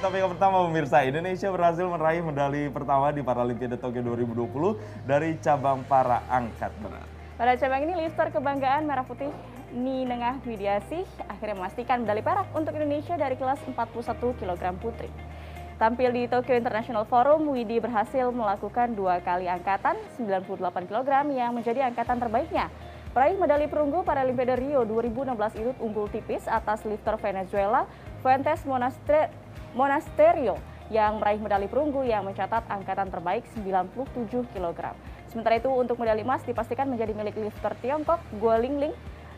topik yang pertama pemirsa, Indonesia berhasil meraih medali pertama di Paralimpiade Tokyo 2020 dari cabang para angkat berat. Pada cabang ini lifter kebanggaan Merah Putih Ninengah Widiasih akhirnya memastikan medali perak untuk Indonesia dari kelas 41 kg putri. Tampil di Tokyo International Forum, Widi berhasil melakukan dua kali angkatan 98 kg yang menjadi angkatan terbaiknya. Peraih medali perunggu Paralimpiade Rio 2016 itu unggul tipis atas lifter Venezuela Fuentes Monasterio yang meraih medali perunggu yang mencatat angkatan terbaik 97 kg. Sementara itu untuk medali emas dipastikan menjadi milik lifter Tiongkok Guo Lingling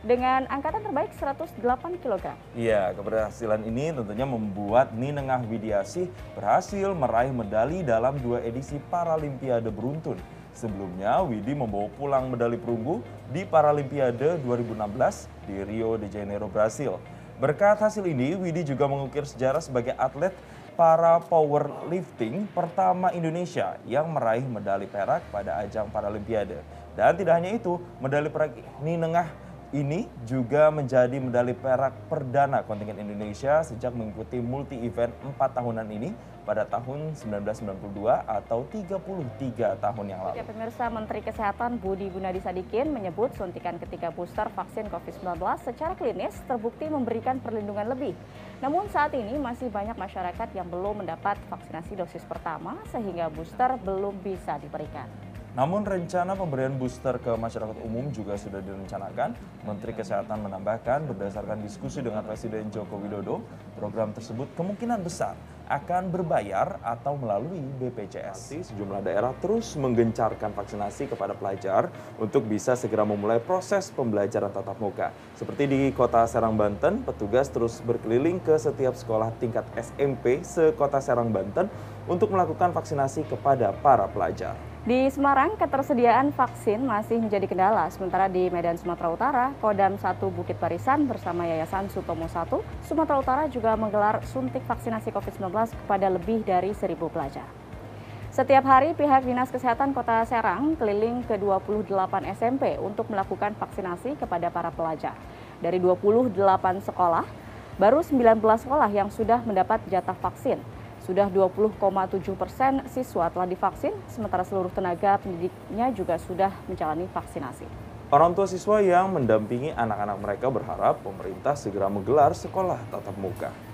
dengan angkatan terbaik 108 kg. Iya, keberhasilan ini tentunya membuat Ninengah Widiasih berhasil meraih medali dalam dua edisi Paralimpiade beruntun. Sebelumnya, Widi membawa pulang medali perunggu di Paralimpiade 2016 di Rio de Janeiro, Brasil. Berkat hasil ini, Widi juga mengukir sejarah sebagai atlet para powerlifting pertama Indonesia yang meraih medali perak pada ajang Paralimpiade. Dan tidak hanya itu, medali perak Ninengah ini juga menjadi medali perak perdana kontingen Indonesia sejak mengikuti multi event 4 tahunan ini pada tahun 1992 atau 33 tahun yang lalu. Ya, pemirsa Menteri Kesehatan Budi Gunadi Sadikin menyebut suntikan ketiga booster vaksin COVID-19 secara klinis terbukti memberikan perlindungan lebih. Namun saat ini masih banyak masyarakat yang belum mendapat vaksinasi dosis pertama sehingga booster belum bisa diberikan. Namun rencana pemberian booster ke masyarakat umum juga sudah direncanakan. Menteri Kesehatan menambahkan berdasarkan diskusi dengan Presiden Joko Widodo, program tersebut kemungkinan besar akan berbayar atau melalui BPJS. Sejumlah daerah terus menggencarkan vaksinasi kepada pelajar untuk bisa segera memulai proses pembelajaran tatap muka. Seperti di kota Serang, Banten, petugas terus berkeliling ke setiap sekolah tingkat SMP se-kota Serang, Banten untuk melakukan vaksinasi kepada para pelajar. Di Semarang, ketersediaan vaksin masih menjadi kendala. Sementara di Medan, Sumatera Utara, Kodam 1 Bukit Barisan bersama Yayasan Sutomo 1, Sumatera Utara juga menggelar suntik vaksinasi COVID-19 kepada lebih dari 1.000 pelajar. Setiap hari, pihak Dinas Kesehatan Kota Serang keliling ke 28 SMP untuk melakukan vaksinasi kepada para pelajar. Dari 28 sekolah, baru 19 sekolah yang sudah mendapat jatah vaksin. Sudah 20,7 persen siswa telah divaksin, sementara seluruh tenaga pendidiknya juga sudah menjalani vaksinasi. Orang tua siswa yang mendampingi anak-anak mereka berharap pemerintah segera menggelar sekolah tatap muka.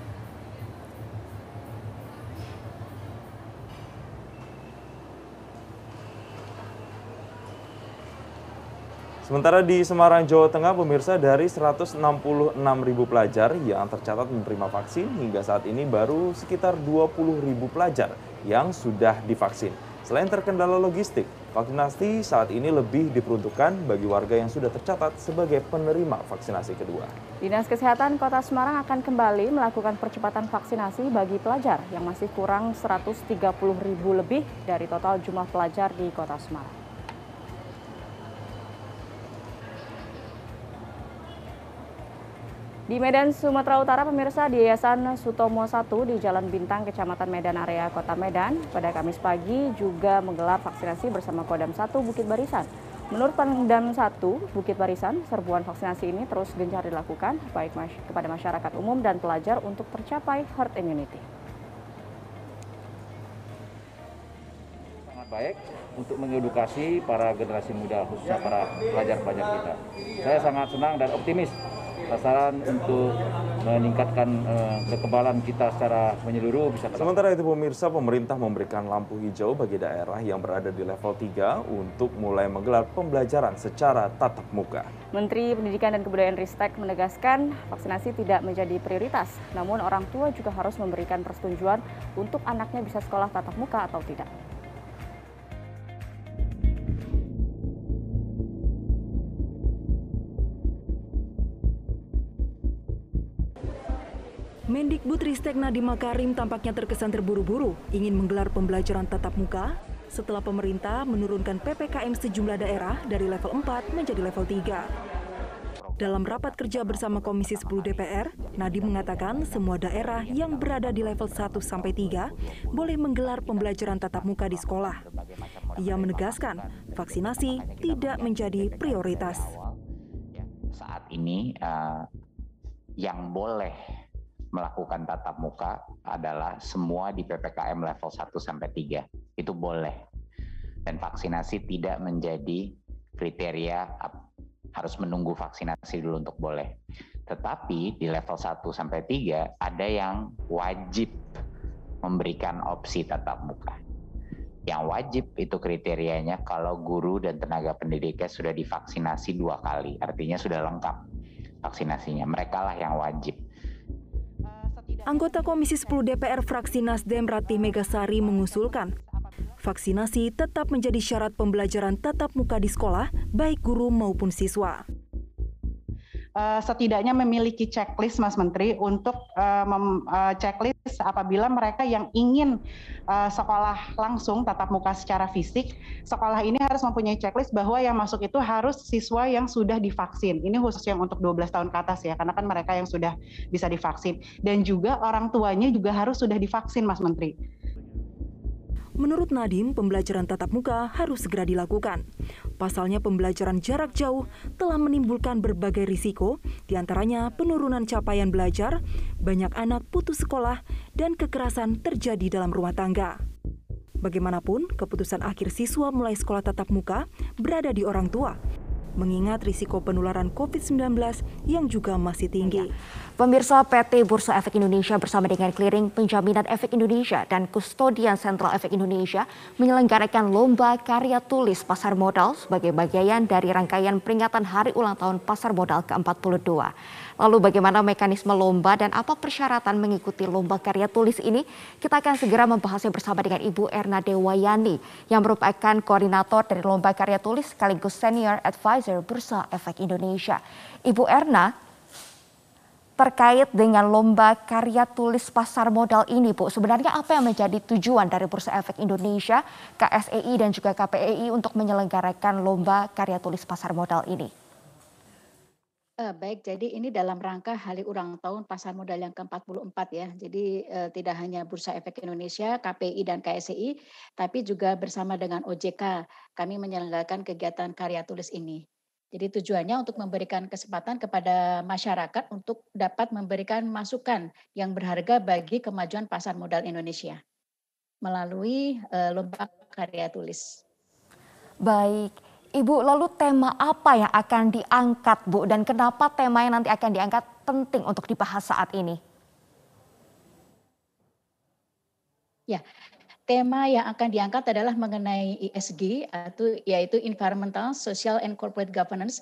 Sementara di Semarang, Jawa Tengah, pemirsa dari 166 ribu pelajar yang tercatat menerima vaksin hingga saat ini baru sekitar 20 ribu pelajar yang sudah divaksin. Selain terkendala logistik, vaksinasi saat ini lebih diperuntukkan bagi warga yang sudah tercatat sebagai penerima vaksinasi kedua. Dinas Kesehatan Kota Semarang akan kembali melakukan percepatan vaksinasi bagi pelajar yang masih kurang 130 ribu lebih dari total jumlah pelajar di Kota Semarang. Di Medan, Sumatera Utara, pemirsa di Yayasan Sutomo 1 di Jalan Bintang, Kecamatan Medan area Kota Medan, pada Kamis pagi juga menggelar vaksinasi bersama Kodam 1 Bukit Barisan. Menurut Pangdam 1 Bukit Barisan, serbuan vaksinasi ini terus gencar dilakukan baik mas kepada masyarakat umum dan pelajar untuk tercapai herd immunity. Sangat baik untuk mengedukasi para generasi muda, khususnya para pelajar-pelajar kita. Saya sangat senang dan optimis sasaran untuk meningkatkan uh, kekebalan kita secara menyeluruh bisa Sementara itu pemirsa pemerintah memberikan lampu hijau bagi daerah yang berada di level 3 untuk mulai menggelar pembelajaran secara tatap muka. Menteri Pendidikan dan Kebudayaan Ristek menegaskan vaksinasi tidak menjadi prioritas, namun orang tua juga harus memberikan persetujuan untuk anaknya bisa sekolah tatap muka atau tidak. Mendikbud-Ristek Nadiem Makarim tampaknya terkesan terburu-buru ingin menggelar pembelajaran tatap muka setelah pemerintah menurunkan PPKM sejumlah daerah dari level 4 menjadi level 3. Dalam rapat kerja bersama Komisi 10 DPR, Nadiem mengatakan semua daerah yang berada di level 1 sampai 3 boleh menggelar pembelajaran tatap muka di sekolah. Ia menegaskan vaksinasi tidak menjadi prioritas. Saat ini uh, yang boleh melakukan tatap muka adalah semua di PPKM level 1 sampai 3. Itu boleh. Dan vaksinasi tidak menjadi kriteria harus menunggu vaksinasi dulu untuk boleh. Tetapi di level 1 sampai 3 ada yang wajib memberikan opsi tatap muka. Yang wajib itu kriterianya kalau guru dan tenaga pendidiknya sudah divaksinasi dua kali, artinya sudah lengkap vaksinasinya. Mereka lah yang wajib. Anggota Komisi 10 DPR fraksi Nasdem Rati Megasari mengusulkan vaksinasi tetap menjadi syarat pembelajaran tatap muka di sekolah, baik guru maupun siswa. Uh, setidaknya memiliki checklist, Mas Menteri, untuk uh, mem, uh, checklist apabila mereka yang ingin uh, sekolah langsung tatap muka secara fisik, sekolah ini harus mempunyai checklist bahwa yang masuk itu harus siswa yang sudah divaksin. Ini khusus yang untuk 12 tahun ke atas ya, karena kan mereka yang sudah bisa divaksin. Dan juga orang tuanya juga harus sudah divaksin, Mas Menteri. Menurut Nadim, pembelajaran tatap muka harus segera dilakukan. Pasalnya pembelajaran jarak jauh telah menimbulkan berbagai risiko, di antaranya penurunan capaian belajar, banyak anak putus sekolah, dan kekerasan terjadi dalam rumah tangga. Bagaimanapun, keputusan akhir siswa mulai sekolah tatap muka berada di orang tua, mengingat risiko penularan COVID-19 yang juga masih tinggi. Pemirsa PT Bursa Efek Indonesia bersama dengan Clearing Penjaminan Efek Indonesia dan Kustodian Sentral Efek Indonesia menyelenggarakan lomba karya tulis pasar modal sebagai bagian dari rangkaian peringatan hari ulang tahun pasar modal ke-42. Lalu bagaimana mekanisme lomba dan apa persyaratan mengikuti lomba karya tulis ini? Kita akan segera membahasnya bersama dengan Ibu Erna Dewayani yang merupakan koordinator dari lomba karya tulis sekaligus senior advisor Bursa Efek Indonesia. Ibu Erna, terkait dengan lomba karya tulis pasar modal ini, Bu. Sebenarnya apa yang menjadi tujuan dari Bursa Efek Indonesia, KSEI dan juga KPEI untuk menyelenggarakan lomba karya tulis pasar modal ini? Uh, baik, jadi ini dalam rangka hari ulang tahun pasar modal yang ke-44 ya. Jadi uh, tidak hanya Bursa Efek Indonesia, KPI dan KSI, tapi juga bersama dengan OJK kami menyelenggarakan kegiatan karya tulis ini. Jadi tujuannya untuk memberikan kesempatan kepada masyarakat untuk dapat memberikan masukan yang berharga bagi kemajuan pasar modal Indonesia melalui uh, lomba karya tulis. Baik, Ibu, lalu tema apa yang akan diangkat, Bu? Dan kenapa tema yang nanti akan diangkat penting untuk dibahas saat ini? Ya, tema yang akan diangkat adalah mengenai ESG, atau yaitu Environmental, Social, and Corporate Governance.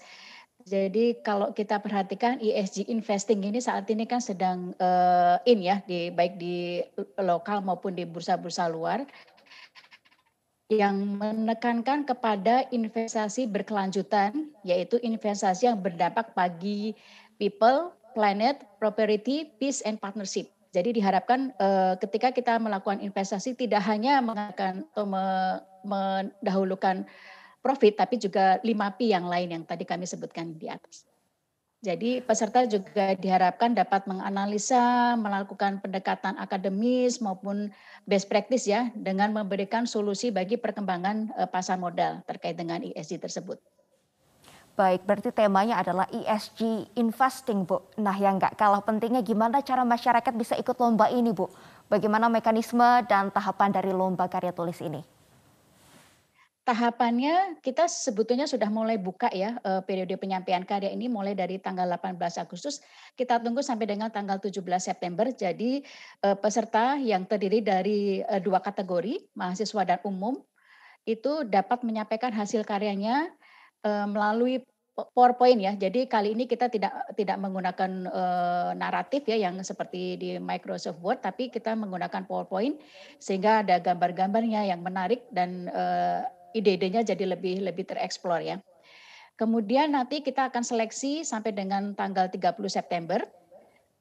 Jadi kalau kita perhatikan ESG investing ini saat ini kan sedang uh, in ya, di, baik di lokal maupun di bursa-bursa luar yang menekankan kepada investasi berkelanjutan, yaitu investasi yang berdampak bagi people, planet, property, peace, and partnership. Jadi diharapkan uh, ketika kita melakukan investasi tidak hanya mengatakan atau me, mendahulukan profit, tapi juga 5P yang lain yang tadi kami sebutkan di atas. Jadi peserta juga diharapkan dapat menganalisa, melakukan pendekatan akademis maupun best practice ya dengan memberikan solusi bagi perkembangan eh, pasar modal terkait dengan ESG tersebut. Baik, berarti temanya adalah ESG investing, Bu. Nah, yang nggak kalah pentingnya gimana cara masyarakat bisa ikut lomba ini, Bu? Bagaimana mekanisme dan tahapan dari lomba karya tulis ini? Tahapannya kita sebetulnya sudah mulai buka ya uh, periode penyampaian karya ini mulai dari tanggal 18 Agustus. Kita tunggu sampai dengan tanggal 17 September. Jadi uh, peserta yang terdiri dari uh, dua kategori, mahasiswa dan umum, itu dapat menyampaikan hasil karyanya melalui PowerPoint ya. Jadi kali ini kita tidak tidak menggunakan naratif ya yang seperti di Microsoft Word, tapi kita menggunakan PowerPoint sehingga ada gambar-gambarnya yang menarik dan ide-idenya jadi lebih lebih tereksplor ya. Kemudian nanti kita akan seleksi sampai dengan tanggal 30 September.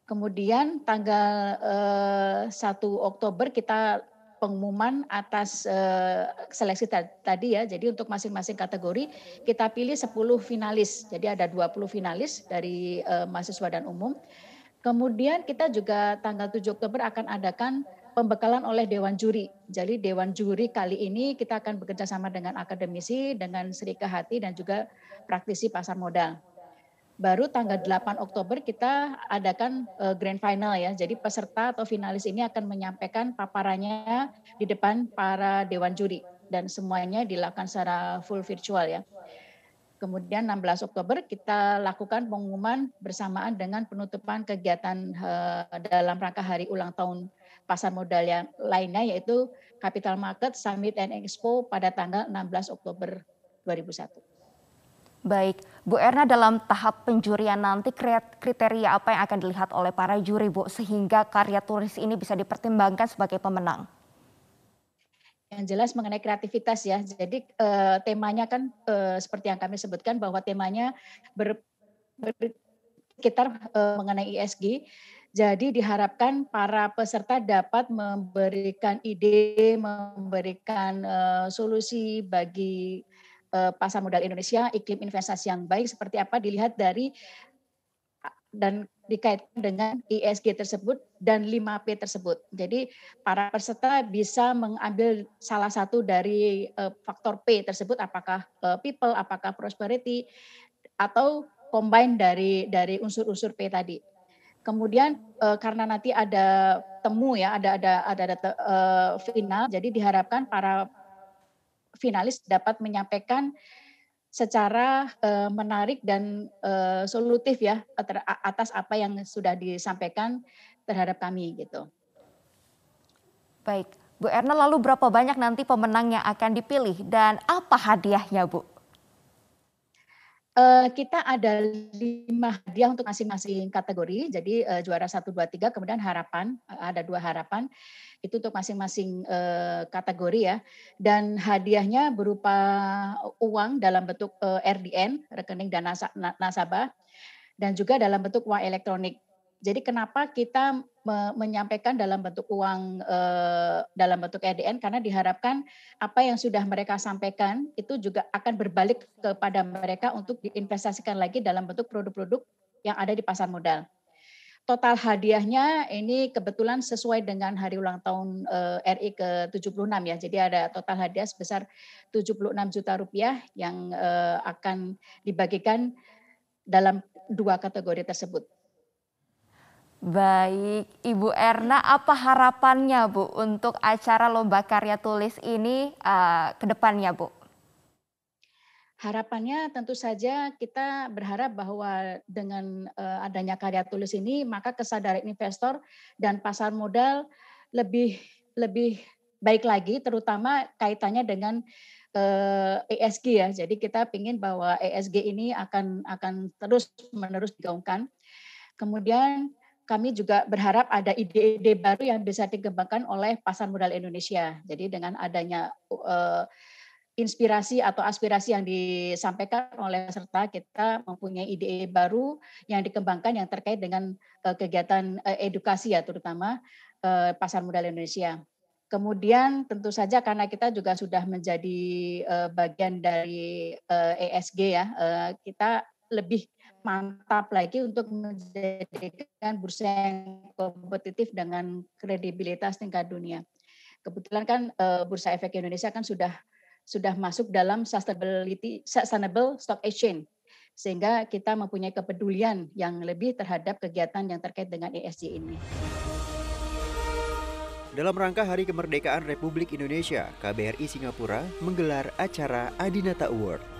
Kemudian tanggal eh, 1 Oktober kita pengumuman atas eh, seleksi tadi ya. Jadi untuk masing-masing kategori kita pilih 10 finalis. Jadi ada 20 finalis dari eh, mahasiswa dan umum. Kemudian kita juga tanggal 7 Oktober akan adakan pembekalan oleh Dewan Juri. Jadi Dewan Juri kali ini kita akan bekerja sama dengan akademisi, dengan Sri Kehati dan juga praktisi pasar modal. baru tanggal 8 Oktober kita adakan uh, grand final ya. Jadi peserta atau finalis ini akan menyampaikan paparannya di depan para dewan juri dan semuanya dilakukan secara full virtual ya. Kemudian 16 Oktober kita lakukan pengumuman bersamaan dengan penutupan kegiatan uh, dalam rangka hari ulang tahun pasar modal yang lainnya yaitu Capital Market Summit and Expo pada tanggal 16 Oktober 2001. Baik, Bu Erna dalam tahap penjurian nanti kriteria apa yang akan dilihat oleh para juri Bu sehingga karya tulis ini bisa dipertimbangkan sebagai pemenang? Yang jelas mengenai kreativitas ya. Jadi eh, temanya kan eh, seperti yang kami sebutkan bahwa temanya ber, berkitar eh, mengenai ISG. Jadi diharapkan para peserta dapat memberikan ide, memberikan uh, solusi bagi Eh, pasar modal Indonesia, iklim investasi yang baik seperti apa dilihat dari dan dikaitkan dengan ISG tersebut dan 5P tersebut. Jadi para peserta bisa mengambil salah satu dari uh, faktor P tersebut apakah uh, people, apakah prosperity atau combine dari dari unsur-unsur P tadi. Kemudian uh, karena nanti ada temu ya, ada ada ada, ada uh, final, jadi diharapkan para finalis dapat menyampaikan secara uh, menarik dan uh, solutif ya atas apa yang sudah disampaikan terhadap kami gitu. Baik, Bu Erna lalu berapa banyak nanti pemenang yang akan dipilih dan apa hadiahnya Bu? Uh, kita ada lima hadiah untuk masing-masing kategori. Jadi uh, juara satu, dua, tiga, kemudian harapan ada dua harapan itu untuk masing-masing uh, kategori ya. Dan hadiahnya berupa uang dalam bentuk uh, RDN (rekening dana nasabah) dan juga dalam bentuk uang elektronik. Jadi kenapa kita me menyampaikan dalam bentuk uang eh, dalam bentuk EDN karena diharapkan apa yang sudah mereka sampaikan itu juga akan berbalik kepada mereka untuk diinvestasikan lagi dalam bentuk produk-produk yang ada di pasar modal. Total hadiahnya ini kebetulan sesuai dengan hari ulang tahun eh, RI ke-76 ya. Jadi ada total hadiah sebesar 76 juta rupiah yang eh, akan dibagikan dalam dua kategori tersebut. Baik, Ibu Erna, apa harapannya Bu untuk acara lomba karya tulis ini uh, ke depannya Bu? Harapannya tentu saja kita berharap bahwa dengan uh, adanya karya tulis ini maka kesadaran investor dan pasar modal lebih lebih baik lagi terutama kaitannya dengan uh, eh, ESG ya. Jadi kita ingin bahwa ESG ini akan akan terus menerus digaungkan. Kemudian kami juga berharap ada ide-ide baru yang bisa dikembangkan oleh pasar modal Indonesia. Jadi dengan adanya uh, inspirasi atau aspirasi yang disampaikan oleh peserta, kita mempunyai ide baru yang dikembangkan yang terkait dengan uh, kegiatan uh, edukasi ya, terutama uh, pasar modal Indonesia. Kemudian tentu saja karena kita juga sudah menjadi uh, bagian dari uh, ESG ya, uh, kita lebih mantap lagi untuk menjadikan bursa yang kompetitif dengan kredibilitas tingkat dunia. Kebetulan kan uh, Bursa Efek Indonesia kan sudah sudah masuk dalam sustainability sustainable stock exchange sehingga kita mempunyai kepedulian yang lebih terhadap kegiatan yang terkait dengan ESG ini. Dalam rangka Hari Kemerdekaan Republik Indonesia, KBRI Singapura menggelar acara Adinata Award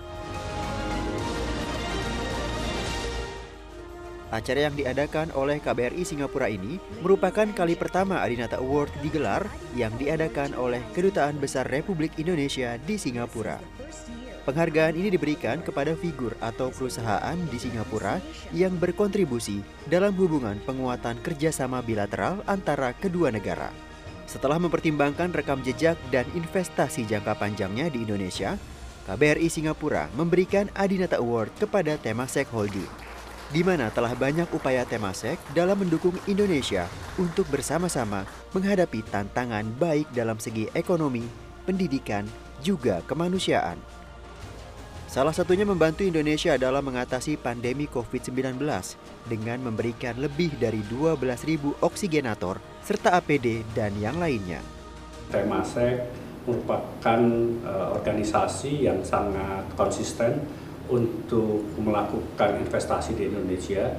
Acara yang diadakan oleh KBRI Singapura ini merupakan kali pertama Adinata Award digelar yang diadakan oleh Kedutaan Besar Republik Indonesia di Singapura. Penghargaan ini diberikan kepada figur atau perusahaan di Singapura yang berkontribusi dalam hubungan penguatan kerjasama bilateral antara kedua negara. Setelah mempertimbangkan rekam jejak dan investasi jangka panjangnya di Indonesia, KBRI Singapura memberikan Adinata Award kepada Temasek Holding di mana telah banyak upaya Temasek dalam mendukung Indonesia untuk bersama-sama menghadapi tantangan baik dalam segi ekonomi, pendidikan, juga kemanusiaan. Salah satunya membantu Indonesia dalam mengatasi pandemi COVID-19 dengan memberikan lebih dari 12.000 oksigenator serta APD dan yang lainnya. Temasek merupakan uh, organisasi yang sangat konsisten untuk melakukan investasi di Indonesia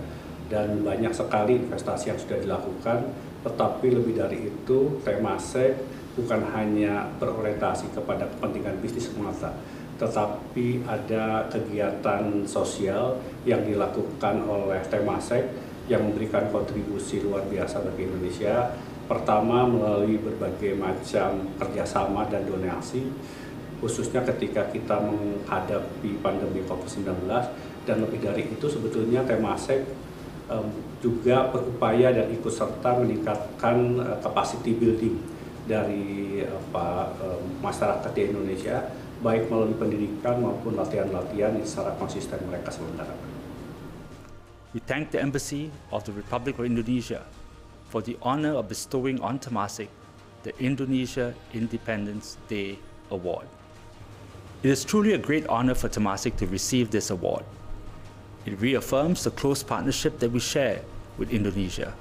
dan banyak sekali investasi yang sudah dilakukan tetapi lebih dari itu Temasek bukan hanya berorientasi kepada kepentingan bisnis semata tetapi ada kegiatan sosial yang dilakukan oleh Temasek yang memberikan kontribusi luar biasa bagi Indonesia. Pertama melalui berbagai macam kerjasama dan donasi khususnya ketika kita menghadapi pandemi COVID-19 dan lebih dari itu sebetulnya Temasek um, juga berupaya dan ikut serta meningkatkan uh, capacity building dari apa um, masyarakat di Indonesia baik melalui pendidikan maupun latihan-latihan secara konsisten mereka selenggarakan. We thank the Embassy of the Republic of Indonesia for the honor of bestowing on Temasek the Indonesia Independence Day Award. It is truly a great honor for Temasek to receive this award. It reaffirms the close partnership that we share with Indonesia.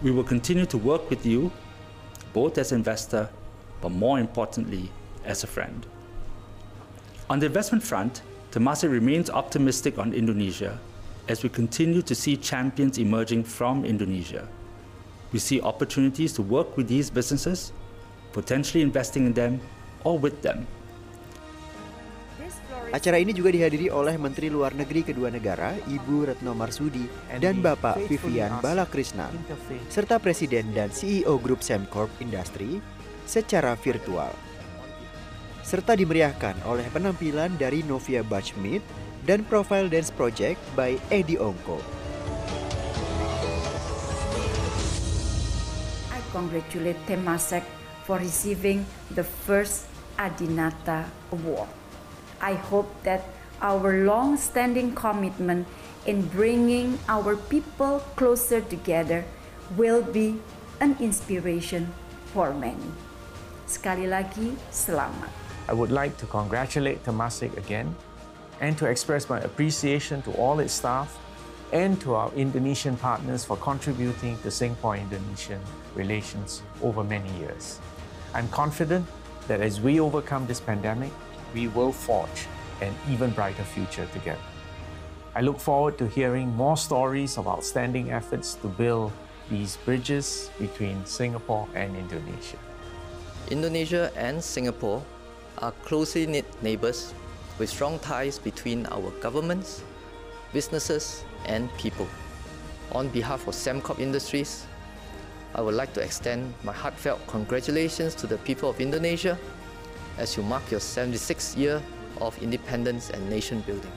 We will continue to work with you, both as investor, but more importantly, as a friend. On the investment front, Temasek remains optimistic on Indonesia as we continue to see champions emerging from Indonesia. We see opportunities to work with these businesses, potentially investing in them or with them Acara ini juga dihadiri oleh Menteri Luar Negeri kedua negara, Ibu Retno Marsudi dan Bapak Vivian Balakrishna, serta Presiden dan CEO Grup Semcorp Industri secara virtual. Serta dimeriahkan oleh penampilan dari Novia Bachmit dan Profile Dance Project by Edi Ongko. I congratulate Temasek for receiving the first Adinata Award. I hope that our long-standing commitment in bringing our people closer together will be an inspiration for many. Sekali lagi, selamat. I would like to congratulate Temasek again and to express my appreciation to all its staff and to our Indonesian partners for contributing to Singapore-Indonesian relations over many years. I'm confident that as we overcome this pandemic, we will forge an even brighter future together. I look forward to hearing more stories of outstanding efforts to build these bridges between Singapore and Indonesia. Indonesia and Singapore are closely knit neighbors with strong ties between our governments, businesses, and people. On behalf of Semcorp Industries, I would like to extend my heartfelt congratulations to the people of Indonesia as you mark your 76th year of independence and nation building.